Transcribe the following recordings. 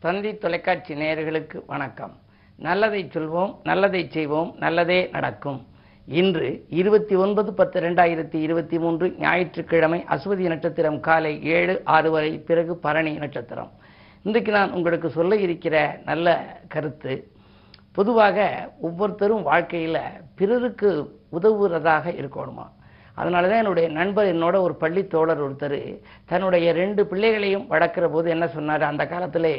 தந்தி தொலைக்காட்சி நேயர்களுக்கு வணக்கம். நல்லதை சொல்வோம் நல்லதை செய்வோம் நல்லதே நடக்கும். இன்று இருபத்தி ஒன்பது பத்து ரெண்டாயிரத்தி இருபத்தி மூன்று ஞாயிற்றுக்கிழமை அஸ்வதி நட்சத்திரம் காலை ஏழு ஆறு வரை பிறகு பரணி நட்சத்திரம். இன்றைக்கு நான் உங்களுக்கு சொல்ல இருக்கிற நல்ல கருத்து பொதுவாக ஒவ்வொருத்தரும் வாழ்க்கையில் பிறருக்கு உதவுறதாக இருக்கணுமா? அதனால தான் என்னுடைய நண்பர் என்னோட ஒரு பள்ளி தோழர் ஒருத்தர் தன்னுடைய ரெண்டு பிள்ளைகளையும் வளர்க்குற போது என்ன சொன்னார்? அந்த காலத்திலே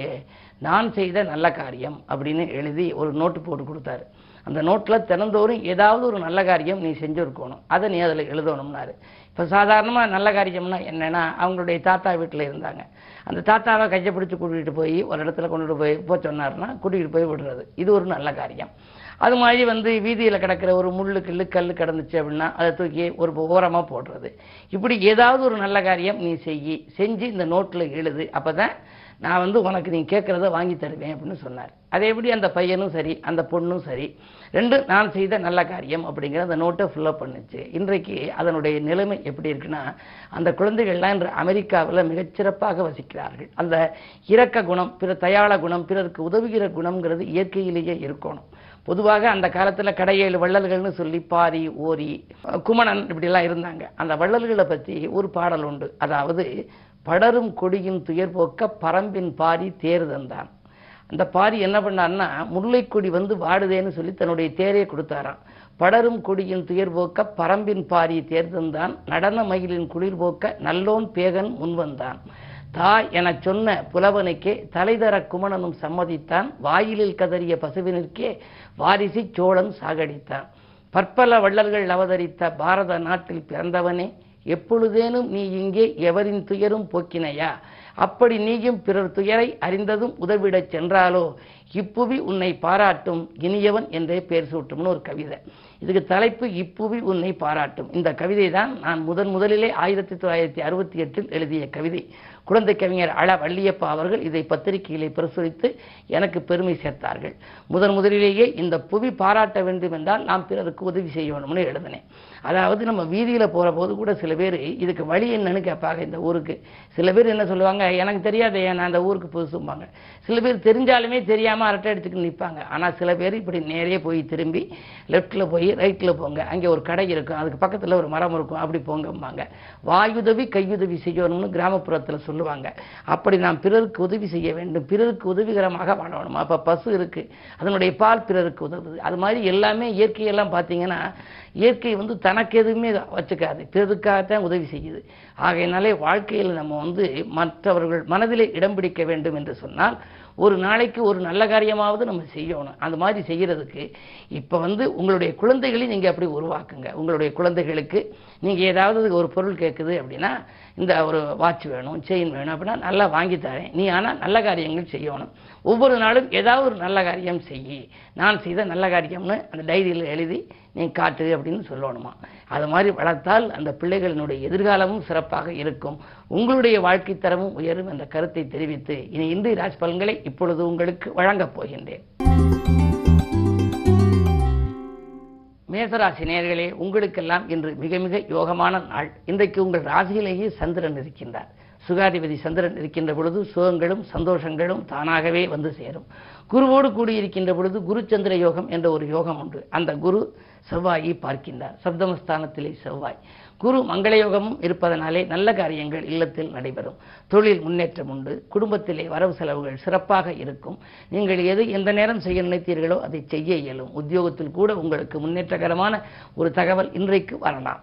நான் செய்த நல்ல காரியம் அப்படின்னு எழுதி ஒரு நோட்டு போட்டு கொடுத்தாரு. அந்த நோட்டில் தினந்தோறும் ஏதாவது ஒரு நல்ல காரியம் நீ செஞ்சுருக்கணும். அதை நீ அதில் எழுதணும்னாரு. இப்போ சாதாரணமாக நல்ல காரியம்னா என்னென்னா அவங்களுடைய தாத்தா வீட்டில் இருந்தாங்க. அந்த தாத்தாவை கையை பிடிச்சி கூட்டிகிட்டு போய் ஒரு இடத்துல கொண்டுட்டு போய் போ சொன்னார்னா கூட்டிகிட்டு போய் விடுறது. இது ஒரு நல்ல காரியம். அது மாதிரி வந்து வீதியில் கிடக்கிற ஒரு முள்ளு கிள்ளு கல் கிடந்துச்சு அப்படின்னா அதை தூக்கி ஒரு ஓரமாக போடுறது. இப்படி ஏதாவது ஒரு நல்ல காரியம் நீ செய் செஞ்சு இந்த நோட்டில் எழுது. அப்போ தான் நான் வந்து உனக்கு நீ கேட்குறத வாங்கி தருவேன் அப்படின்னு சொன்னார். அதே எப்படி? அந்த பையனும் சரி அந்த பொண்ணும் சரி. ரெண்டு நான் செய்த நல்ல காரியம் அப்படிங்கிற அந்த நோட்டை ஃபில்லப் பண்ணுச்சு. இன்றைக்கு அதனுடைய நிலைமை எப்படி இருக்குன்னா அந்த குழந்தைகள்லாம் இன்று அமெரிக்காவில் மிகச்சிறப்பாக வசிக்கிறார்கள். அந்த இரக்க குணம் பிற தயாள குணம் பிறருக்கு உதவுகிற குணம்ங்கிறது இயற்கையிலேயே இருக்கணும். பொதுவாக அந்த காலத்தில் கடையேழு வள்ளல்கள்னு சொல்லி பாரி ஓரி குமணன் இப்படிலாம் இருந்தாங்க. அந்த வள்ளல்களை பற்றி ஒரு பாடல் உண்டு. அதாவது படரும் கொடியின் துயர் போக்க பரம்பின் பாரி தேர் தந்தான் அந்த பாரி என்ன பண்ணார்னா முல்லைக்கொடி வந்து வாடுதேன்னு சொல்லி தன்னுடைய தேரையை கொடுத்தாராம். படரும் கொடியின் துயர் போக்க பரம்பின் பாரி தேர் தந்தான் நடன மயிலின் குளிர் போக்க நல்லோன் பேகன் முன்வந்தான். தாய் எனச் சொன்ன புலவனுக்கே தலைதர குமணனும் சம்மதித்தான். வாயிலில் கதறிய பசுவினிற்கே வாரிசி சோழன் சாகடித்தான். பற்பல வள்ளல்கள் அவதரித்த பாரத நாட்டில் பிறந்தவனே எப்பொழுதேனும் நீ இங்கே எவரின் துயரும் போக்கினையா? அப்படி நீயும் பிறர் துயரை அறிந்ததும் உதவிடச் சென்றாலோ? இப்புவி உன்னை பாராட்டும் இனியவன் என்றே பேர் சூட்டும்னு ஒரு கவிதை. இதுக்கு தலைப்பு இப்புவி உன்னை பாராட்டும். இந்த கவிதை தான் நான் முதன் முதலிலே ஆயிரத்தி தொள்ளாயிரத்தி அறுபத்தி எட்டில் எழுதிய கவிதை. குழந்தை கவிஞர் அழ வள்ளியப்பா அவர்கள் இதை பத்திரிகையிலே பிரசுரித்து எனக்கு பெருமை சேர்த்தார்கள். முதன் முதலிலேயே இந்த புவி பாராட்ட வேண்டும் என்றால் நாம் பிறருக்கு உதவி செய்யணும்னு எழுதினேன். அதாவது நம்ம வீதியில் போகிற போது கூட சில பேர் இதுக்கு வழி என்னன்னு கேட்பாங்க இந்த ஊருக்கு. சில பேர் என்ன சொல்லுவாங்க எனக்கு தெரியாத நான் அந்த ஊருக்கு புதுசும்பாங்க. சில பேர் தெரிஞ்சாலுமே தெரியாமல் அரட்டை எடுத்துக்கிட்டு நிற்பாங்க ஆனால் சில பேர் இப்படி நேரே போய் திரும்பி லெஃப்ட்டில் போய் ரைட்டில் போங்க. அங்கே ஒரு கடை இருக்கும். அதுக்கு பக்கத்தில் ஒரு மரம் இருக்கும். அப்படி போங்கம்பாங்க. வாயுதவி கையுதவி செய்யணும்னு கிராமப்புறத்தில் சொல்லுவாங்க. அப்படி நாம் பிறருக்கு உதவி செய்ய வேண்டும். பிறருக்கு உதவிகரமாக வாழணும். அப்போ பசு இருக்குது அதனுடைய பால் பிறருக்கு உதவுது. அது மாதிரி எல்லாமே இயற்கையெல்லாம் பார்த்தீங்கன்னா இயற்கை வந்து தனக்கு எதுவுமே வச்சுக்காது. பிறருக்காகத்தான் உதவி செய்யுது. ஆகையினாலே வாழ்க்கையில் நம்ம வந்து மற்றவர்கள் மனதிலே இடம் பிடிக்க வேண்டும் என்று சொன்னால் ஒரு நாளைக்கு ஒரு நல்ல காரியமாவது நம்ம செய்யணும். அந்த மாதிரி செய்கிறதுக்கு இப்போ வந்து உங்களுடைய குழந்தைகளை நீங்கள் அப்படி உருவாக்குங்க. உங்களுடைய குழந்தைகளுக்கு நீங்கள் ஏதாவது ஒரு பொருள் கேட்குது அப்படின்னா இந்த ஒரு வாட்ச் வேணும் செயின் வேணும் அப்படின்னா நல்லா வாங்கி தரேன். நீ ஆனால் நல்ல காரியங்கள் செய்யணும். ஒவ்வொரு நாளும் ஏதாவது ஒரு நல்ல காரியம் செய்யி நான் செய்த நல்ல காரியம்னு அந்த டைரியில் எழுதி நீ காட்டு அப்படின்னு சொல்லணுமா? அது மாதிரி வளர்த்தால் அந்த பிள்ளைகளினுடைய எதிர்காலமும் சிறப்பாக இருக்கும். உங்களுடைய வாழ்க்கை தரமும் உயரும் என்ற கருத்தை தெரிவித்து இனி இந்திய ராஜ் பலன்களை இப்பொழுது உங்களுக்கு வழங்கப் போகின்றேன். மேசராசி நேர்களே உங்களுக்கெல்லாம் இன்று மிக மிக யோகமான நாள். இன்றைக்கு உங்கள் ராசியிலேயே சந்திரன் இருக்கின்றார். சுகாதிபதி சந்திரன் இருக்கின்ற பொழுது சுகங்களும் சந்தோஷங்களும் தானாகவே வந்து சேரும். குருவோடு கூடியிருக்கின்ற பொழுது குரு சந்திர யோகம் என்ற ஒரு யோகம் உண்டு. அந்த குரு செவ்வாயை பார்க்கின்றார். சப்தமஸ்தானத்திலே செவ்வாய். குரு மங்கள யோகமும் இருப்பதனாலே நல்ல காரியங்கள் இல்லத்தில் நடைபெறும். தொழில் முன்னேற்றம் உண்டு. குடும்பத்திலே வரவு செலவுகள் சிறப்பாக இருக்கும். நீங்கள் எது எந்த நேரம் செய்ய நினைத்தீர்களோ அதை செய்ய இயலும். உத்தியோகத்தில் கூட உங்களுக்கு முன்னேற்றகரமான ஒரு தகவல் இன்றைக்கு வரலாம்.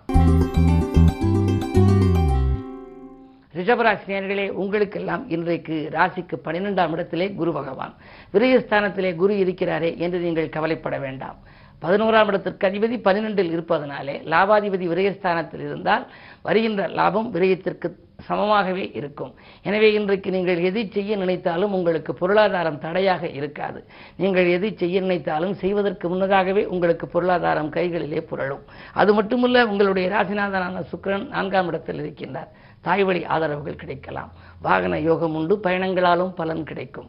ரிஷபராசினியர்களே உங்களுக்கெல்லாம் இன்றைக்கு ராசிக்கு பன்னிரெண்டாம் இடத்திலே குரு பகவான். விரயஸ்தானத்திலே குரு இருக்கிறாரே என்று நீங்கள் கவலைப்பட வேண்டாம். பதினோராம் இடத்திற்கு அதிபதி பன்னிரெண்டில் இருப்பதனாலே லாபாதிபதி விரயஸ்தானத்தில் இருந்தால் வருகின்ற லாபம் விரயத்திற்கு சமமாகவே இருக்கும். எனவே இன்றைக்கு நீங்கள் எதை செய்ய நினைத்தாலும் உங்களுக்கு பொருளாதாரம் தடையாக இருக்காது. நீங்கள் எதை செய்ய நினைத்தாலும் செய்வதற்கு முன்னதாகவே உங்களுக்கு பொருளாதாரம் கைகளிலே புரளும். அது மட்டுமல்ல உங்களுடைய ராசிநாதனான சுக்கிரன் நான்காம் இடத்தில் இருக்கின்றார். தாய் வழி ஆதரவுகள் கிடைக்கலாம். வாகன யோகம் உண்டு பயணங்களாலும் பலன் கிடைக்கும்.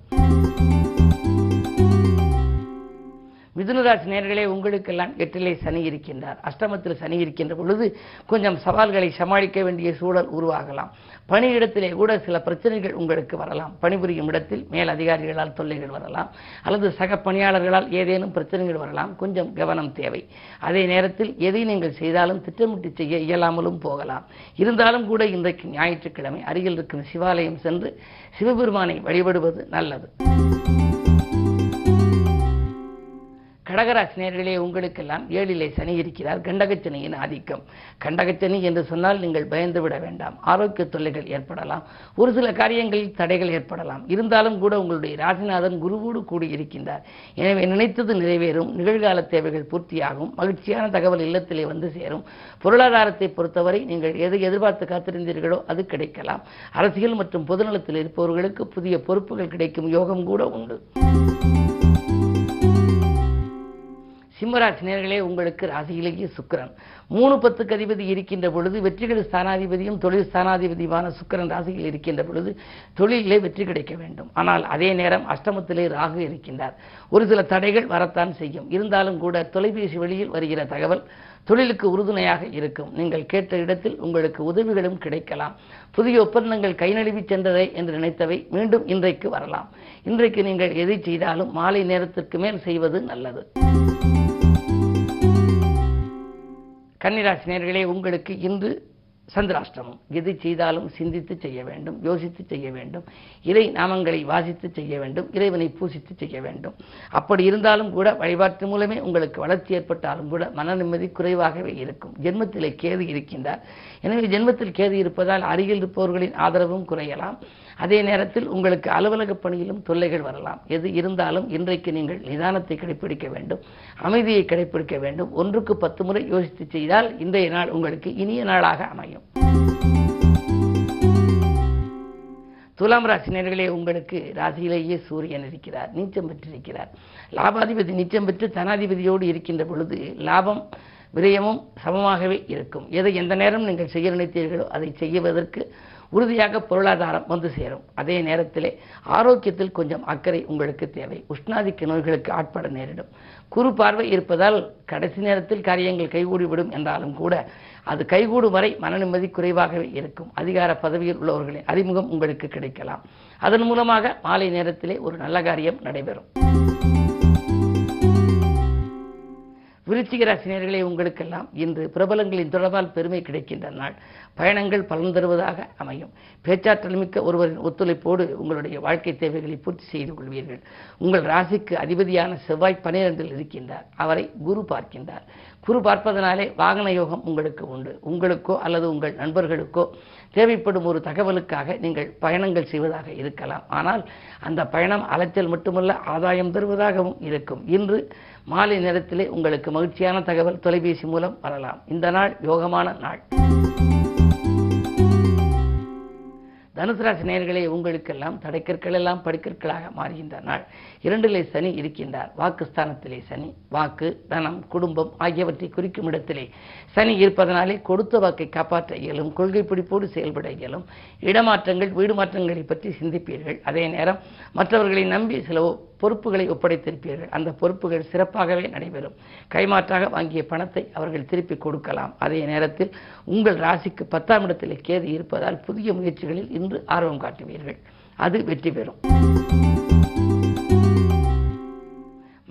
மிதுனராசி நேர்களே உங்களுக்கெல்லாம் எட்டிலே சனி இருக்கின்றார். அஷ்டமத்தில் சனி இருக்கின்ற பொழுது கொஞ்சம் சவால்களை சமாளிக்க வேண்டிய சூழல் உருவாகலாம். பணியிடத்திலே கூட சில பிரச்சனைகள் உங்களுக்கு வரலாம். பணிபுரியும் இடத்தில் மேல் அதிகாரிகளால் தொல்லைகள் வரலாம். அல்லது சக பணியாளர்களால் ஏதேனும் பிரச்சனைகள் வரலாம். கொஞ்சம் கவனம் தேவை. அதே நேரத்தில் எதை நீங்கள் செய்தாலும் திட்டமிட்டு செய்ய இயலாமலும் போகலாம். இருந்தாலும் கூட இன்றைக்கு ஞாயிற்றுக்கிழமை அருகில் இருக்கும் சிவாலயம் சென்று சிவபெருமானை வழிபடுவது நல்லது. கடகராசி நேர்களே உங்களுக்கெல்லாம் ஏழிலே சனி இருக்கிறார். கண்டகச்சனியின் ஆதிக்கம். கண்டகச்சனி என்று சொன்னால் நீங்கள் பயந்து விட வேண்டாம். ஆரோக்கிய தொல்லைகள் ஏற்படலாம். ஒரு சில காரியங்களில் தடைகள் ஏற்படலாம். இருந்தாலும் கூட உங்களுடைய ராசிநாதன் குருவோடு கூடி இருக்கின்றார் எனவே நினைத்தது நிறைவேறும். நிகழ்கால தேவைகள் பூர்த்தியாகும். மகிழ்ச்சியான தகவல் இல்லத்திலே வந்து சேரும். பொருளாதாரத்தை பொறுத்தவரை நீங்கள் எதை எதிர்பார்த்து காத்திருந்தீர்களோ அது கிடைக்கலாம். அரசியல் மற்றும் பொதுநலத்தில் இருப்பவர்களுக்கு புதிய பொறுப்புகள் கிடைக்கும் யோகம் கூட உண்டு. சிம்மராசி நேர்களே உங்களுக்கு ராசியிலேயே சுக்கிரன். மூணு பத்துக்கு அதிபதி இருக்கின்ற பொழுது வெற்றிகள் ஸ்தானாதிபதியும் தொழில் ஸ்தானாதிபதியுமான சுக்கரன் ராசியில் இருக்கின்ற பொழுது தொழிலே வெற்றி கிடைக்க வேண்டும். ஆனால் அதே நேரம் அஷ்டமத்திலே ராகு இருக்கின்றார். ஒரு சில தடைகள் வரத்தான் செய்யும். இருந்தாலும் கூட தொலைபேசி வழியில் வருகிற தகவல் தொழிலுக்கு உறுதுணையாக இருக்கும். நீங்கள் கேட்ட இடத்தில் உங்களுக்கு உதவிகளும் கிடைக்கலாம். புதிய ஒப்பந்தங்கள் கை நழுவி சென்றதை என்று நினைத்தவை மீண்டும் இன்றைக்கு வரலாம். இன்றைக்கு நீங்கள் எதை செய்தாலும் மாலை நேரத்திற்கு மேல் செய்வது நல்லது. கன்னிராசி நேர்களே உங்களுக்கு இன்று சந்திராஷ்டமம். எது செய்தாலும் சிந்தித்து செய்ய வேண்டும் யோசித்து செய்ய வேண்டும். இறை நாமங்களை வாசித்து செய்ய வேண்டும் இறைவனை பூசித்து செய்ய வேண்டும். அப்படி இருந்தாலும் கூட வழிபாட்டு மூலமே உங்களுக்கு வளர்ச்சி ஏற்பட்டாலும் கூட மன நிம்மதி குறைவாகவே இருக்கும். ஜென்மத்திலே கேது இருக்கின்றார். எனவே ஜென்மத்தில் கேது இருப்பதால் அருகில் இருப்பவர்களின் ஆதரவும் குறையலாம். அதே நேரத்தில் உங்களுக்கு அலுவலக பணியிலும் தொல்லைகள் வரலாம். எது இருந்தாலும் இன்றைக்கு நீங்கள் நிதானத்தை கடைபிடிக்க வேண்டும். அமைதியை கடைபிடிக்க வேண்டும். ஒன்றுக்கு பத்து முறை யோசித்து செய்தால் இன்றைய நாள் உங்களுக்கு இனிய நாளாக அமையும். துலாம் ராசி உங்களுக்கு ராசியிலேயே சூரியன் இருக்கிறார் நீச்சம் பெற்றிருக்கிறார். லாபாதிபதி நீச்சம் பெற்று தனாதிபதியோடு இருக்கின்ற பொழுது லாபம் விரயமும் சமமாகவே இருக்கும். எதை எந்த நேரம் நீங்கள் செய்ய நினைத்தீர்களோ அதை செய்வதற்கு உறுதியாக பொருளாதாரம் வந்து சேரும். அதே நேரத்திலே ஆரோக்கியத்தில் கொஞ்சம் அக்கறை உங்களுக்கு தேவை. உஷ்ணாதிக்க நோய்களுக்கு ஆட்பட நேரிடும். குறு பார்வை இருப்பதால் கடைசி நேரத்தில் காரியங்கள் கைகூடிவிடும் என்றாலும் கூட அது கைகூடும் வரை மனநிம்மதி குறைவாகவே இருக்கும். அதிகார பதவியில் உள்ளவர்களின் அறிமுகம் உங்களுக்கு கிடைக்கலாம். அதன் மூலமாக மாலை நேரத்திலே ஒரு நல்ல காரியம் நடைபெறும். விருச்சிக ராசினியர்களே உங்களுக்கெல்லாம் இன்று பிரபலங்களின் தொடர்பால் பெருமை கிடைக்கின்ற நாள். பயணங்கள் பலன் தருவதாக அமையும். பேச்சாற்றல் மிக்க ஒருவரின் ஒத்துழைப்போடு உங்களுடைய வாழ்க்கை தேவைகளை பூர்த்தி செய்து கொள்வீர்கள். உங்கள் ராசிக்கு அதிபதியான செவ்வாய் பனிரெண்டில் இருக்கின்றார். அவரை குரு பார்க்கின்றார். குரு பார்ப்பதனாலே வாகன யோகம் உங்களுக்கு உண்டு. உங்களுக்கோ அல்லது உங்கள் நண்பர்களுக்கோ தேவைப்படும் ஒரு தகவலுக்காக நீங்கள் பயணங்கள் செய்வதாக இருக்கலாம். ஆனால் அந்த பயணம் அலைச்சல் மட்டுமல்ல ஆதாயம் தருவதாகவும் இருக்கும். இன்று மாலை நேரத்திலே உங்களுக்கு மகிழ்ச்சியான தகவல் தொலைபேசி மூலம் வரலாம். இந்த நாள் யோகமான நாள். தனுசு ராசி நேயர்களே உங்களுக்கெல்லாம் தடைக்கற்கள் எல்லாம் படிக்கற்களாக மாறுகின்ற நாள். இரண்டிலே சனி இருக்கின்றார். வாக்குஸ்தானத்திலே சனி வாக்கு தனம் குடும்பம் ஆகியவற்றை குறிக்கும் இடத்திலே சனி இருப்பதனாலே கொடுத்த வாக்கை காப்பாற்ற இயலும் கொள்கை பிடிப்போடு செயல்பட இயலும். இடமாற்றங்கள் வீடு மாற்றங்களை பற்றி சிந்திப்பீர்கள். அதே நேரம் மற்றவர்களை நம்பி சில பொறுப்புகளை ஒப்படைத்திருப்பீர்கள். அந்த பொறுப்புகள் சிறப்பாகவே நடைபெறும். கைமாற்றாக வாங்கிய பணத்தை அவர்கள் திருப்பி கொடுக்கலாம். அதே நேரத்தில் உங்கள் ராசிக்கு பத்தாம் இடத்தில் கேது இருப்பதால் புதிய முயற்சிகளில் இன்று ஆர்வம் காட்டுவீர்கள். அது வெற்றி பெறும்.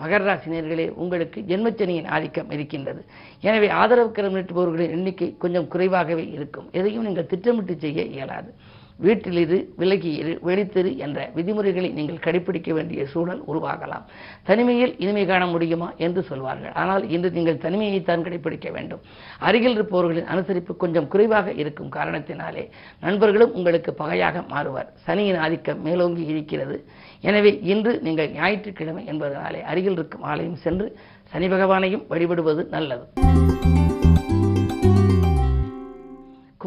மகர ராசினியர்களே உங்களுக்கு ஜென்மச்சனியின் ஆதிக்கம் இருக்கின்றது. எனவே ஆதரவு கரம் நீட்டுபவர்களின் எண்ணிக்கை கொஞ்சம் குறைவாகவே இருக்கும். எதையும் நீங்கள் திட்டமிட்டு செய்ய இயலாது. வீட்டில் இரு விலகி இரு வெளித்திரு என்ற விதிமுறைகளை நீங்கள் கடைபிடிக்க வேண்டிய சூழல் உருவாகலாம். தனிமையில் இனிமை காண முடியுமா என்று சொல்வார்கள். ஆனால் இன்று நீங்கள் தனிமையைத்தான் கடைபிடிக்க வேண்டும். அருகில் இருப்பவர்களின் அனுசரிப்பு கொஞ்சம் குறைவாக இருக்கும் காரணத்தினாலே நண்பர்களும் உங்களுக்கு பகையாக மாறுவார். சனியின் ஆதிக்கம் மேலோங்கி இருக்கிறது. எனவே இன்று நீங்கள் ஞாயிற்றுக்கிழமை என்பதனாலே அருகில் இருக்கும் ஆலயம் சென்று சனி பகவானையும் வழிபடுவது நல்லது.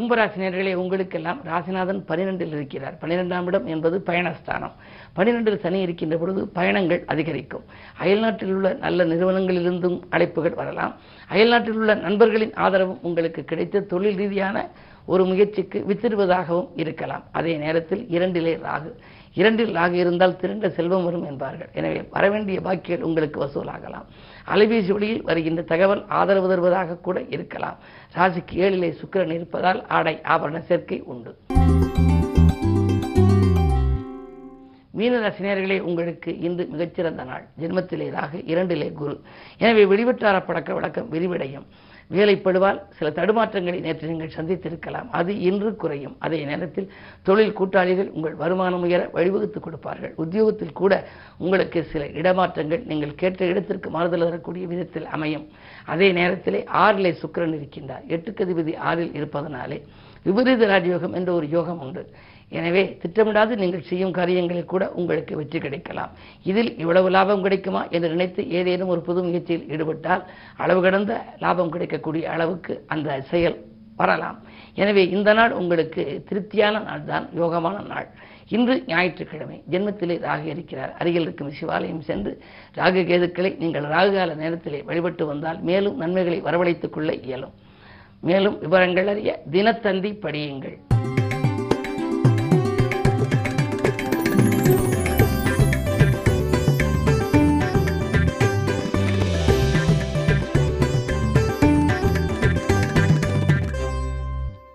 கும்பராசினியர்களே உங்களுக்கெல்லாம் ராசிநாதன் பனிரெண்டில் இருக்கிறார். பனிரெண்டாம் இடம் என்பது பயணஸ்தானம். பனிரெண்டில் சனி இருக்கின்ற பொழுது பயணங்கள் அதிகரிக்கும். அயல்நாட்டில் உள்ள நல்ல நிறுவனங்களிலிருந்தும் அழைப்புகள் வரலாம். அயல்நாட்டில் உள்ள நண்பர்களின் ஆதரவும் உங்களுக்கு கிடைத்த தொழில் ரீதியான ஒரு முயற்சிக்கு வித்திடுவதாகவும் இருக்கலாம். அதே நேரத்தில் இரண்டிலே ராகு. இரண்டில் ஆக இருந்தால் திரண்ட செல்வம் வரும் என்பார்கள். எனவே வரவேண்டிய பாக்கியங்கள் உங்களுக்கு வசூலாகலாம். அலைபேசி வழியில் வருகின்ற தகவல் ஆதரவு தருவதாக கூட இருக்கலாம். ராசிக்கு ஏழிலே சுக்கிரன் இருப்பதால் ஆடை ஆபரண சேர்க்கை உண்டு. மீனராசினியர்களே உங்களுக்கு இன்று மிகச்சிறந்த நாள். ஜென்மத்திலே ராகு இரண்டிலே குரு. எனவே வெளிவட்டார பழக்க வழக்கம் விரிவடையும். வேலைப்படுவால் சில தடுமாற்றங்களை நேற்று நீங்கள் சந்தித்திருக்கலாம். அது இன்று குறையும். அதே நேரத்தில் தொழில் கூட்டாளிகள் உங்கள் வருமானம் உயர வழிவகுத்து கொடுப்பார்கள். உத்தியோகத்தில் கூட உங்களுக்கு சில இடமாற்றங்கள் நீங்கள் கேட்ட இடத்திற்கு மாறுதல் தரக்கூடிய விதத்தில் அமையும். அதே நேரத்திலே ஆறிலே சுக்கரன் இருக்கின்றார். எட்டுக்கு அதிபதி ஆறில் இருப்பதனாலே விபரீத ராஜயோகம் என்ற ஒரு யோகம் உண்டு. எனவே திட்டமிடாது நீங்கள் செய்யும் காரியங்களில் கூட உங்களுக்கு வெற்றி கிடைக்கலாம். இதில் இவ்வளவு லாபம் கிடைக்குமா என்று நினைத்து ஏதேனும் ஒரு புது முயற்சியில் ஈடுபட்டால் அளவு கடந்த லாபம் கிடைக்கக்கூடிய அளவுக்கு அந்த செயல் வரலாம். எனவே இந்த நாள் உங்களுக்கு திருப்தியான நாள் தான் யோகமான நாள். இன்று ஞாயிற்றுக்கிழமை ஜென்மத்திலே ராகு இருக்கிறார். அருகில் இருக்கும் சிவாலயம் சென்று ராகு கேதுக்களை நீங்கள் ராகுகால நேரத்திலே வழிபட்டு வந்தால் மேலும் நன்மைகளை வரவழைத்துக் கொள்ள இயலும். மேலும் விவரங்கள் அறிய தினத்தந்தி படியுங்கள்.